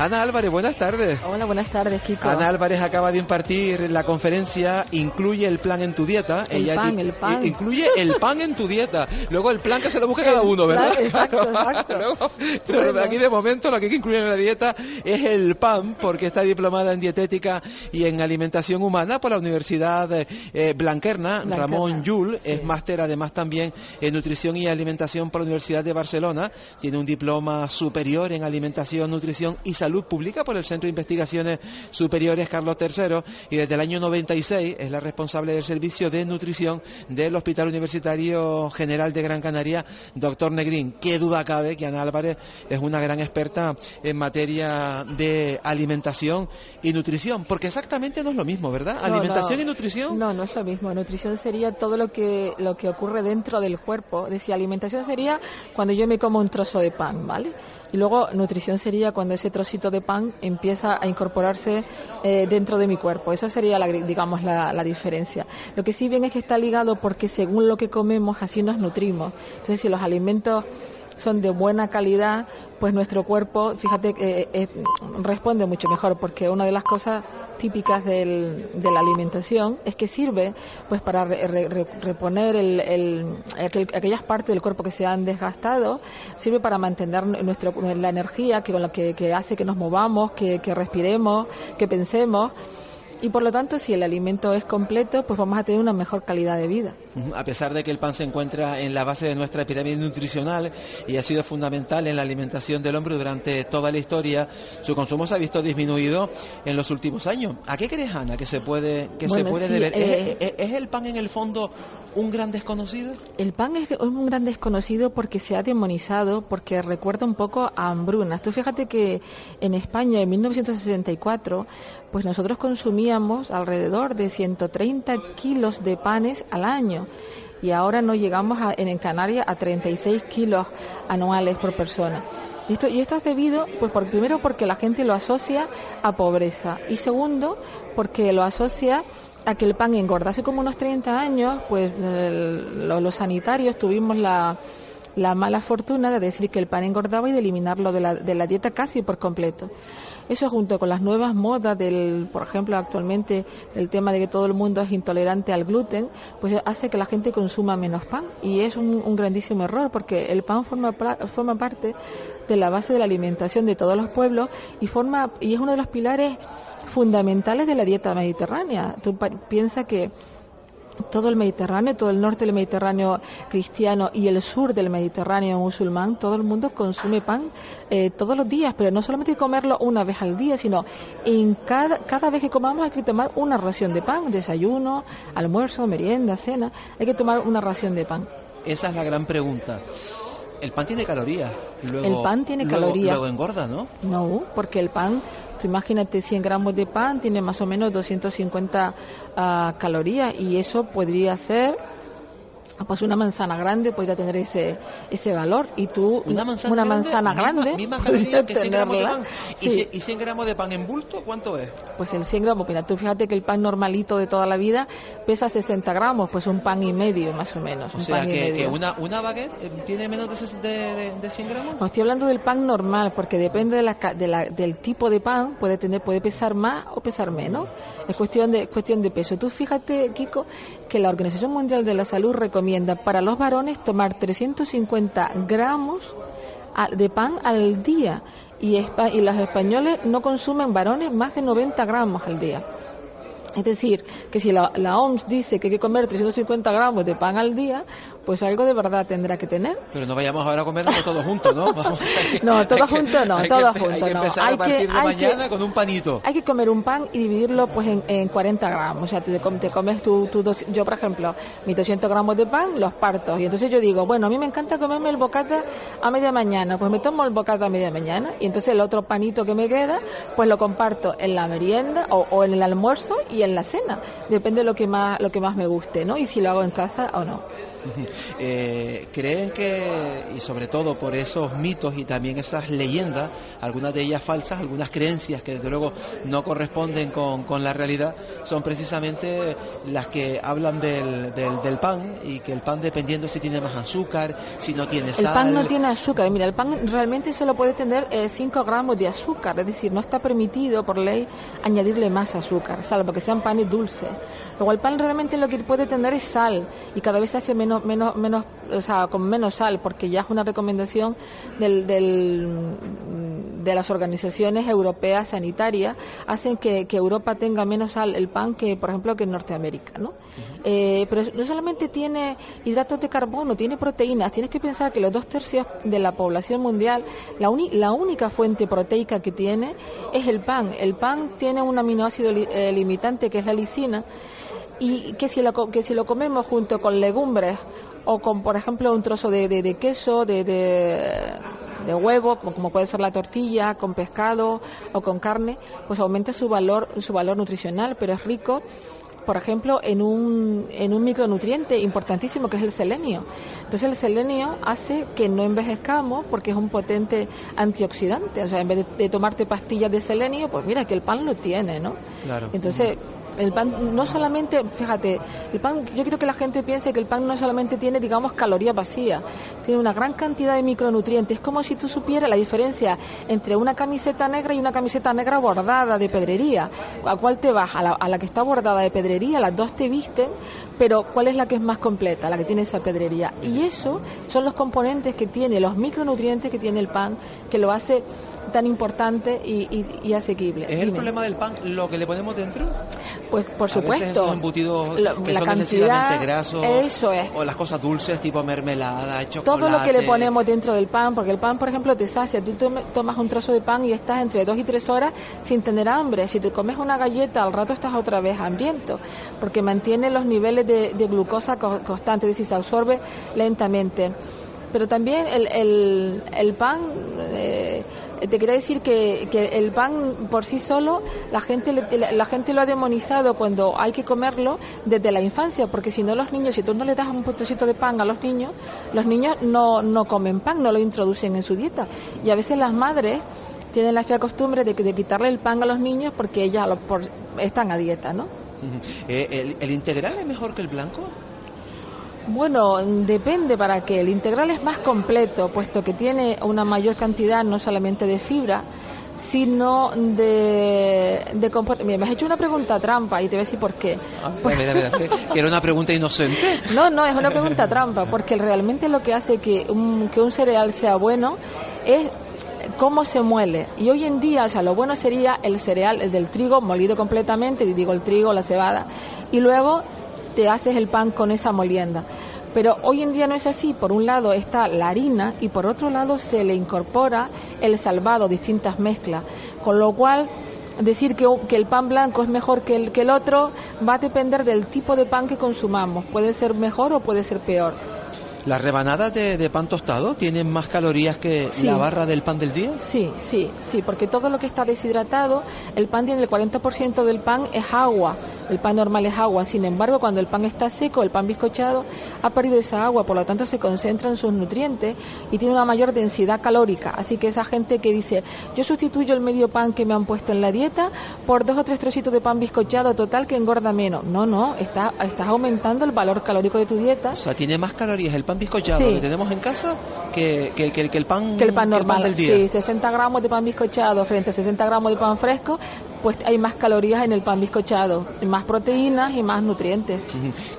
Ana Álvarez, buenas tardes. Hola, buenas tardes, Kiko. Ana Álvarez acaba de impartir la conferencia Incluye el plan en tu dieta. El pan, el pan. Incluye el pan en tu dieta. Luego el plan que se lo busque cada uno, ¿verdad? exacto, exacto. pero aquí de momento lo que hay que incluir en la dieta es el pan, porque está diplomada en dietética y en alimentación humana por la Universidad eh, Blanquerna. Ramón Yul es máster además también en nutrición y alimentación por la Universidad de Barcelona. Tiene un diploma superior en alimentación, nutrición y salud Salud Pública por el Centro de Investigaciones Superiores Carlos III y desde el año 96 es la responsable del servicio de nutrición del Hospital Universitario General de Gran Canaria, doctor Negrín. Qué duda cabe que Ana Álvarez es una gran experta en materia de alimentación y nutrición, porque exactamente no es lo mismo, ¿verdad? alimentación y nutrición. No, no es lo mismo. Nutrición sería todo lo que lo que ocurre dentro del cuerpo. Decía, alimentación sería cuando yo me como un trozo de pan, ¿vale? Y luego nutrición sería cuando ese trocito de pan empieza a incorporarse eh, dentro de mi cuerpo. Eso sería, la, digamos, la, la, diferencia. Lo que sí bien es que está ligado porque según lo que comemos, así nos nutrimos. Entonces, si los alimentos son de buena calidad, pues nuestro cuerpo, fíjate, que eh, responde mucho mejor, porque una de las cosas típicas del, de la alimentación es que sirve pues para reponer el, el, aquellas partes del cuerpo que se han desgastado, sirve para mantener nuestro, la energía que, con la que hace que nos movamos, que, que respiremos, que pensemos y por lo tanto si el alimento es completo pues vamos a tener una mejor calidad de vida. A pesar de que el pan se encuentra en la base de nuestra pirámide nutricional y ha sido fundamental en la alimentación del hombre durante toda la historia, su consumo se ha visto disminuido en los últimos años. ¿A qué crees Ana que se puede que se puede deber? Eh, ¿Es, el pan en el fondo un gran desconocido? El pan es un gran desconocido porque se ha demonizado, porque recuerda un poco a hambrunas. Tú fíjate que en España en 1964 pues nosotros consumíamos alrededor de 130 kilos de panes al año y ahora no llegamos en Canarias a 36 kilos anuales por persona. Y esto, y esto es debido, pues por, primero porque la gente lo asocia a pobreza y segundo porque lo asocia que el pan engorda. Hace como unos 30 años, pues los sanitarios tuvimos la, la mala fortuna de decir que el pan engordaba y de eliminarlo de la, de la dieta casi por completo. Eso junto con las nuevas modas del, por ejemplo, actualmente el tema de que todo el mundo es intolerante al gluten, pues hace que la gente consuma menos pan y es un, grandísimo error porque el pan forma, forma parte de la base de la alimentación de todos los pueblos y forma y es uno de los pilares fundamentales de la dieta mediterránea. Tú piensas que todo el Mediterráneo, todo el norte del Mediterráneo cristiano y el sur del Mediterráneo musulmán, todo el mundo consume pan eh, todos los días, pero no solamente comerlo una vez al día, sino en cada, cada vez que comamos hay que tomar una ración de pan, desayuno, almuerzo, merienda, cena, hay que tomar una ración de pan. Esa es la gran pregunta. El pan tiene calorías. el pan tiene calorías. Luego engorda, ¿no? No, porque el pan, imagínate 100 gramos de pan, tiene más o menos 250 uh, calorías y eso podría ser Ah, pues una manzana grande podría tener ese ese valor y tú una manzana una grande, manzana grande misma, misma que 100 gramos de pan. ¿Y, ¿Y, 100 gramos de pan en bulto cuánto es? pues el 100 gramos mira tú fíjate que el pan normalito de toda la vida pesa 60 gramos pues un pan y medio más o menos o sea que, que, una, una baguette eh, tiene menos de, de, 100 gramos no estoy hablando del pan normal porque depende de la, de la, del tipo de pan puede tener puede pesar más o pesar menos. Es cuestión de cuestión de peso. Tú fíjate Kiko que la Organización Mundial de la Salud recomienda para los varones tomar 350 gramos de pan al día y, y los españoles no consumen varones más de 90 gramos al día. Es decir, que si la, la, OMS dice que hay que comer 350 gramos de pan al día, pues algo de verdad tendrá que tener. Pero no vayamos ahora a comerlo todos juntos, ¿no? no, todos juntos no, todos juntos hay que empezar no. a partir de mañana con un panito. Hay que comer un pan y dividirlo pues en, en 40 gramos. O sea, te, te comes tu, tu dos, yo por ejemplo, mis 200 gramos de pan, los parto. Y entonces yo digo, bueno, a mí me encanta comerme el bocata a media mañana, pues me tomo el bocata a media mañana. Y entonces el otro panito que me queda, pues lo comparto en la merienda o, o en el almuerzo y en la cena. Depende de lo que más, lo que más me guste, ¿no? Y si lo hago en casa o no. Eh, ¿Creen que, y sobre todo por esos mitos y también esas leyendas, algunas de ellas falsas, algunas creencias que desde luego no corresponden con, con la realidad, son precisamente las que hablan del, del, pan y que el pan dependiendo si tiene más azúcar, si no tiene sal. El pan no tiene azúcar. Mira, el pan realmente solo puede tener 5 eh, gramos de azúcar, es decir, no está permitido por ley añadirle más azúcar, salvo que sean panes dulces. Luego el pan realmente lo que puede tener es sal y cada vez se hace menos, menos, menos, o sea, con menos sal, porque ya es una recomendación del, del de las organizaciones europeas sanitarias hacen que, Europa tenga menos sal el pan que, por ejemplo, que en Norteamérica, ¿no? Eh, pero no solamente tiene hidratos de carbono, tiene proteínas. Tienes que pensar que los dos tercios de la población mundial, la, la única fuente proteica que tiene es el pan. El pan tiene un aminoácido eh, limitante que es la lisina y que si, lo, que si lo comemos junto con legumbres o con, por ejemplo, un trozo de, de, queso, de, de, huevo, como, como, puede ser la tortilla, con pescado o con carne, pues aumenta su valor, su valor nutricional, pero es rico por ejemplo, en un, en un micronutriente importantísimo que es el selenio. Entonces el selenio hace que no envejezcamos porque es un potente antioxidante. O sea, en vez de, tomarte pastillas de selenio, pues mira que el pan lo tiene, ¿no? Claro. Entonces, el pan no solamente, fíjate, el pan, yo quiero que la gente piense que el pan no solamente tiene, digamos, calorías vacías, tiene una gran cantidad de micronutrientes. Es como si tú supieras la diferencia entre una camiseta negra y una camiseta negra bordada de pedrería. ¿A cuál te vas? A la, a la que está bordada de pedrería, las dos te visten, pero ¿cuál es la que es más completa? La que tiene esa pedrería. Y eso son los componentes que tiene, los micronutrientes que tiene el pan, que lo hace tan importante y, asequible. ¿Es el problema del pan lo que le ponemos dentro? Pues por supuesto. embutidos que la son cantidad, grasos. Eso es. O las cosas dulces tipo mermelada, chocolate. Todo lo que le ponemos dentro del pan, porque el pan, por ejemplo, te sacia. Tú tomas un trozo de pan y estás entre dos y tres horas sin tener hambre. Si te comes una galleta, al rato estás otra vez hambriento, porque mantiene los niveles de, glucosa constantes, es decir, se absorbe pero también el, el, el pan eh, te quería decir que, que, el pan por sí solo la gente la gente lo ha demonizado cuando hay que comerlo desde la infancia porque si no los niños si tú no le das un potecito de pan a los niños los niños no, no comen pan no lo introducen en su dieta y a veces las madres tienen la fea costumbre de, de quitarle el pan a los niños porque ellas por, están a dieta ¿no? Eh, ¿El, ¿El integral es mejor que el blanco? Bueno, depende para qué. El integral es más completo, puesto que tiene una mayor cantidad no solamente de fibra, sino de, de Mira, me has hecho una pregunta trampa y te voy a decir por qué. Ah, que era una pregunta inocente. No, no, es una pregunta trampa, porque realmente lo que hace que un, que un cereal sea bueno es cómo se muele. Y hoy en día, o sea, lo bueno sería el cereal, el del trigo molido completamente, digo el trigo, la cebada, y luego te haces el pan con esa molienda. Pero hoy en día no es así. Por un lado está la harina y por otro lado se le incorpora el salvado, distintas mezclas. Con lo cual, decir que, que el pan blanco es mejor que el, que el otro va a depender del tipo de pan que consumamos. Puede ser mejor o puede ser peor. ¿Las rebanadas de, pan tostado tienen más calorías que la barra del pan del día? Sí, sí, sí, porque todo lo que está deshidratado, el pan tiene el 40% del pan es agua, el pan normal es agua, sin embargo cuando el pan está seco, el pan bizcochado ha perdido esa agua, por lo tanto se concentran sus nutrientes y tiene una mayor densidad calórica, así que esa gente que dice, yo sustituyo el medio pan que me han puesto en la dieta por dos o tres trocitos de pan bizcochado total que engorda menos. No, no, está, estás aumentando el valor calórico de tu dieta. O sea, tiene más calorías el pan bizcochado que tenemos en casa que, que, que, el pan que el pan normal del día. Sí, 60 gramos de pan bizcochado frente a 60 gramos de pan fresco pues hay más calorías en el pan bizcochado, más proteínas y más nutrientes.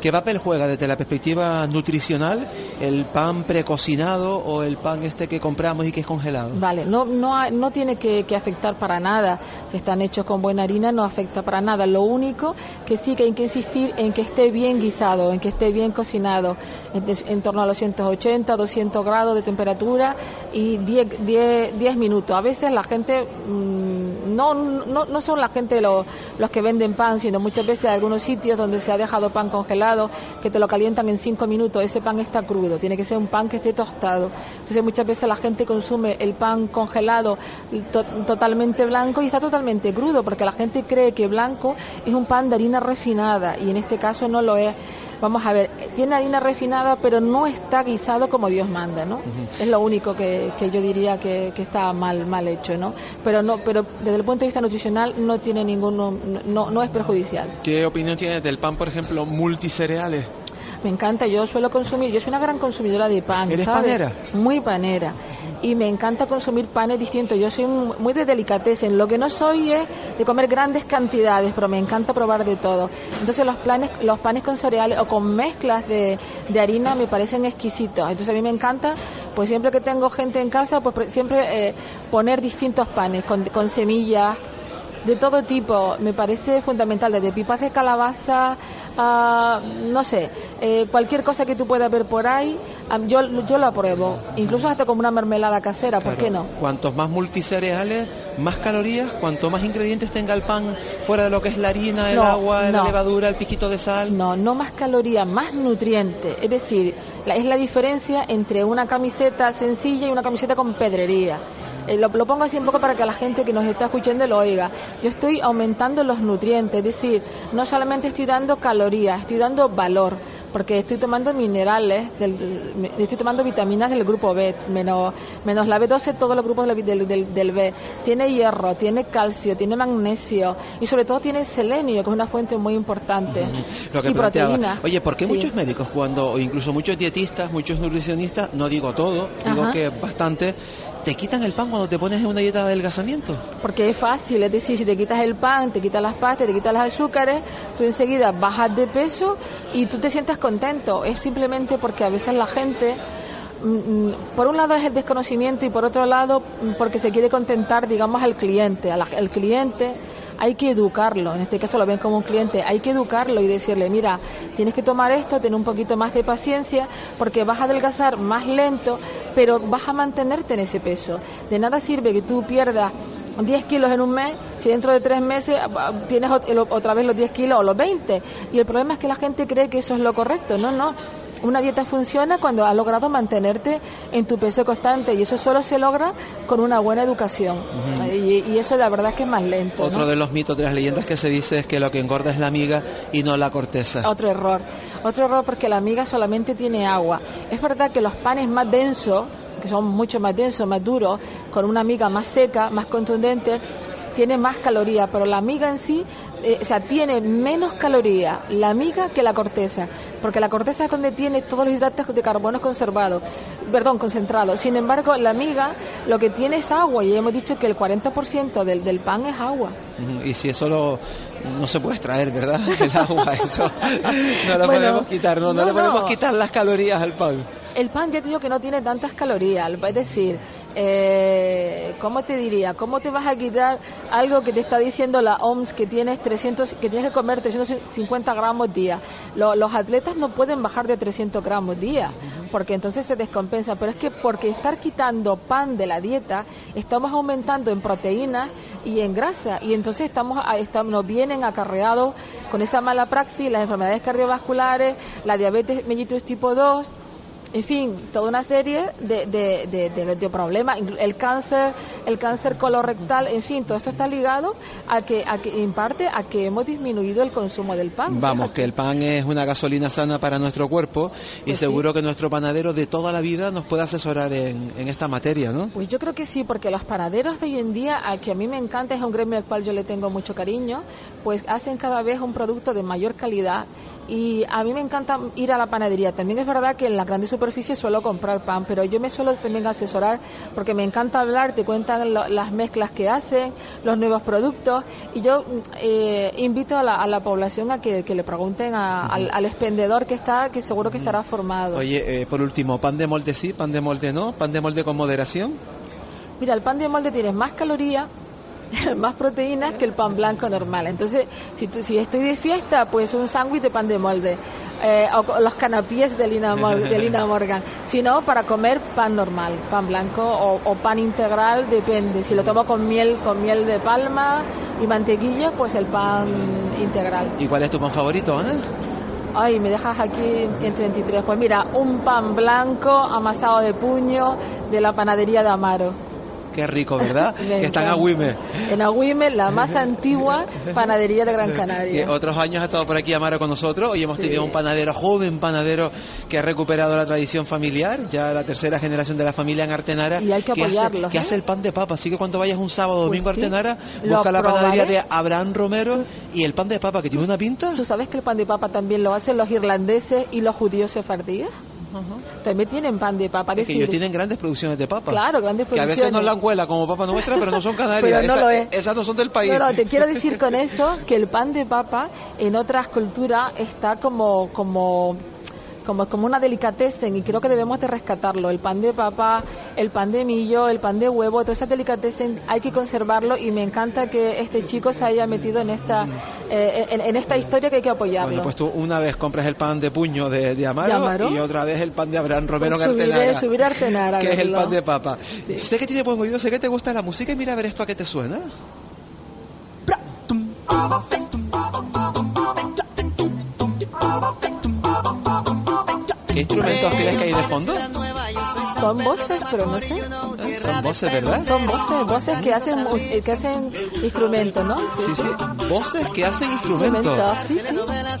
¿Qué papel juega desde la perspectiva nutricional el pan precocinado o el pan este que compramos y que es congelado? Vale, no, no, no tiene que, afectar para nada. Si están hechos con buena harina no afecta para nada. Lo único que sí que hay que insistir en que esté bien guisado, en que esté bien cocinado, en, torno a los 180, 200 grados de temperatura y 10, 10, 10 minutos. A veces la gente mm, no, no, no son la gente los, que venden pan, sino muchas veces algunos sitios donde se ha dejado pan congelado, que te lo calientan en cinco minutos, ese pan está crudo, tiene que ser un pan que esté tostado. Entonces muchas veces la gente consume el pan congelado totalmente blanco y está totalmente crudo, porque la gente cree que blanco es un pan de harina refinada y en este caso no lo es vamos a ver, tiene harina refinada, pero no está guisado como Dios manda, ¿no? Es lo único que, yo diría que, está mal, mal hecho, ¿no? Pero no, pero desde el punto de vista nutricional no tiene ninguno, no, no es perjudicial. ¿Qué opinión tienes del pan, por ejemplo, multicereales? Me encanta, yo suelo consumir, yo soy una gran consumidora de pan. ¿Eres panera? Muy panera. Y me encanta consumir panes distintos. Yo soy muy de delicatessen. Lo que no soy es de comer grandes cantidades, pero me encanta probar de todo. Entonces los, planes, los panes con cereales o con mezclas de, harina me parecen exquisitos. Entonces a mí me encanta, pues siempre que tengo gente en casa, pues siempre eh, poner distintos panes con, con semillas de todo tipo. Me parece fundamental, desde pipas de calabaza no sé, eh, cualquier cosa que tú puedas ver por ahí, yo, yo lo apruebo. Incluso hasta como una mermelada casera, ¿por qué no? Cuantos más multicereales, más calorías, cuanto más ingredientes tenga el pan fuera de lo que es la harina, el agua, la levadura, el piquito de sal. No, no más calorías, más nutrientes. Es decir, es la diferencia entre una camiseta sencilla y una camiseta con pedrería. Eh, lo, pongo así un poco para que la gente que nos está escuchando lo oiga. Yo estoy aumentando los nutrientes, es decir, no solamente estoy dando calorías, estoy dando valor porque estoy tomando minerales, del, estoy tomando vitaminas del grupo B, menos, menos la B12, todos los grupos del, del, B. Tiene hierro, tiene calcio, tiene magnesio y sobre todo tiene selenio, que es una fuente muy importante. y proteínas. Oye, ¿por qué muchos médicos, cuando, o incluso muchos dietistas, muchos nutricionistas, no digo todo, digo que bastante, te quitan el pan cuando te pones en una dieta de adelgazamiento? Porque es fácil, es decir, si te quitas el pan, te quitas las pastas, te quitas los azúcares, tú enseguida bajas de peso y tú te sientes contento, es simplemente porque a veces la gente por un lado es el desconocimiento y por otro lado mm, porque se quiere contentar, digamos, al cliente. Al cliente hay que educarlo, en este caso lo ven como un cliente, hay que educarlo y decirle, mira, tienes que tomar esto, tener un poquito más de paciencia, porque vas a adelgazar más lento, pero vas a mantenerte en ese peso. De nada sirve que tú pierdas 10 kilos en un mes, si dentro de tres meses ah, ah, tienes otra vez los 10 kilos o los 20. Y el problema es que la gente cree que eso es lo correcto. No, no. Una dieta funciona cuando has logrado mantenerte en tu peso constante y eso solo se logra con una buena educación. y, eso la verdad es que es más lento. Otro de los mitos de las leyendas que se dice es que lo que engorda es la miga y no la corteza. Otro error. Otro error porque la miga solamente tiene agua. Es verdad que los panes más densos que son mucho más densos, más duros, con una miga más seca, más contundente, tiene más calorías, pero la miga en sí, eh, o sea, tiene menos calorías la miga que la corteza, porque la corteza es donde tiene todos los hidratos de carbono conservados, perdón, concentrados. Sin embargo, la miga lo que tiene es agua, y hemos dicho que el 40% del, del pan es agua. Y si eso lo, no se puede extraer, ¿verdad? El agua, eso no lo podemos quitar, no, no, le podemos quitar las calorías al pan. El pan ya te digo que no tiene tantas calorías, es decir, eh, ¿cómo te diría? ¿Cómo te vas a quitar algo que te está diciendo la OMS que tienes 300, que tienes que comer 350 gramos día? los atletas no pueden bajar de 300 gramos día, porque entonces se descompensa. Pero es que porque estar quitando pan de la dieta, estamos aumentando en proteínas y en grasa, y entonces estamos, estamos nos vienen acarreados con esa mala praxis las enfermedades cardiovasculares, la diabetes mellitus tipo 2 en fin, toda una serie de, de, problemas, el cáncer, el cáncer colorectal, en fin, todo esto está ligado a que, a que, en parte, a que hemos disminuido el consumo del pan. Vamos, que el pan es una gasolina sana para nuestro cuerpo y pues seguro que nuestro panadero de toda la vida nos puede asesorar en, en, esta materia, ¿no? Pues yo creo que sí, porque los panaderos de hoy en día, a que a mí me encanta, es un gremio al cual yo le tengo mucho cariño, pues hacen cada vez un producto de mayor calidad y a mí me encanta ir a la panadería. También es verdad que en la grandes superficies suelo comprar pan, pero yo me suelo también asesorar porque me encanta hablar, te cuentan las mezclas que hacen, los nuevos productos y yo eh, invito a la, población a que, le pregunten al, expendedor que está, que seguro que estará formado. Oye, eh, por último, pan de molde sí, pan de molde no, pan de molde con moderación. Mira, el pan de molde tiene más calorías, más proteínas que el pan blanco normal. Entonces, si, si estoy de fiesta, pues un sándwich de pan de molde. Eh, o los canapíes de Lina, de Lina Morgan. Si no, para comer pan normal, pan blanco o, pan integral, depende. Si lo tomo con miel, con miel de palma y mantequilla, pues el pan integral. ¿Y cuál es tu pan favorito, Ana? Ay, me dejas aquí en 33. Pues mira, un pan blanco amasado de puño de la panadería de Amaro. Qué rico, ¿verdad? que está en Agüime. En Agüime, la más antigua panadería de Gran Canaria. Y otros años ha estado por aquí Amaro con nosotros. Hoy hemos tenido un panadero joven, panadero que ha recuperado la tradición familiar, ya la tercera generación de la familia en Artenara. Y hay que apoyarlo. Que, hace, el pan de papa. Así que cuando vayas un sábado o pues domingo a Artenara, busca la panadería de Abraham Romero y el pan de papa, que tiene una pinta. ¿Tú sabes que el pan de papa también lo hacen los irlandeses y los judíos sefardíes? También tienen pan de papa. Es que ellos tienen grandes producciones de papa. Claro, grandes producciones. Que a veces no la cuela como papa nuestra, pero no son canarias. no lo es. Esas no son del país. No, te quiero decir con eso que el pan de papa en otras culturas está como, como como, como una delicatessen y creo que debemos de rescatarlo. El pan de papa, el pan de millo, el pan de huevo, todas esas delicatessen hay que conservarlo y me encanta que este chico se haya metido en esta, eh, en, esta historia que hay que apoyarlo. Bueno, pues tú una vez compras el pan de puño de, Amaro, y otra vez el pan de Abraham Romero pues subiré, subir a Artenara, que es el pan de papa. Sé que tiene buen oído, sé que te gusta la música y mira a ver esto a qué te suena. ¿Qué instrumentos crees que hay de fondo? Son voces, pero no sé. Son voces, ¿verdad? Son voces, voces que hacen, que hacen instrumentos, ¿no? Sí, sí, voces que hacen instrumentos. Sí, sí.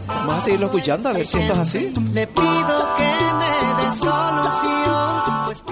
Vamos a seguirlo escuchando a ver si esto es así. Le pido que me dé solución. Pues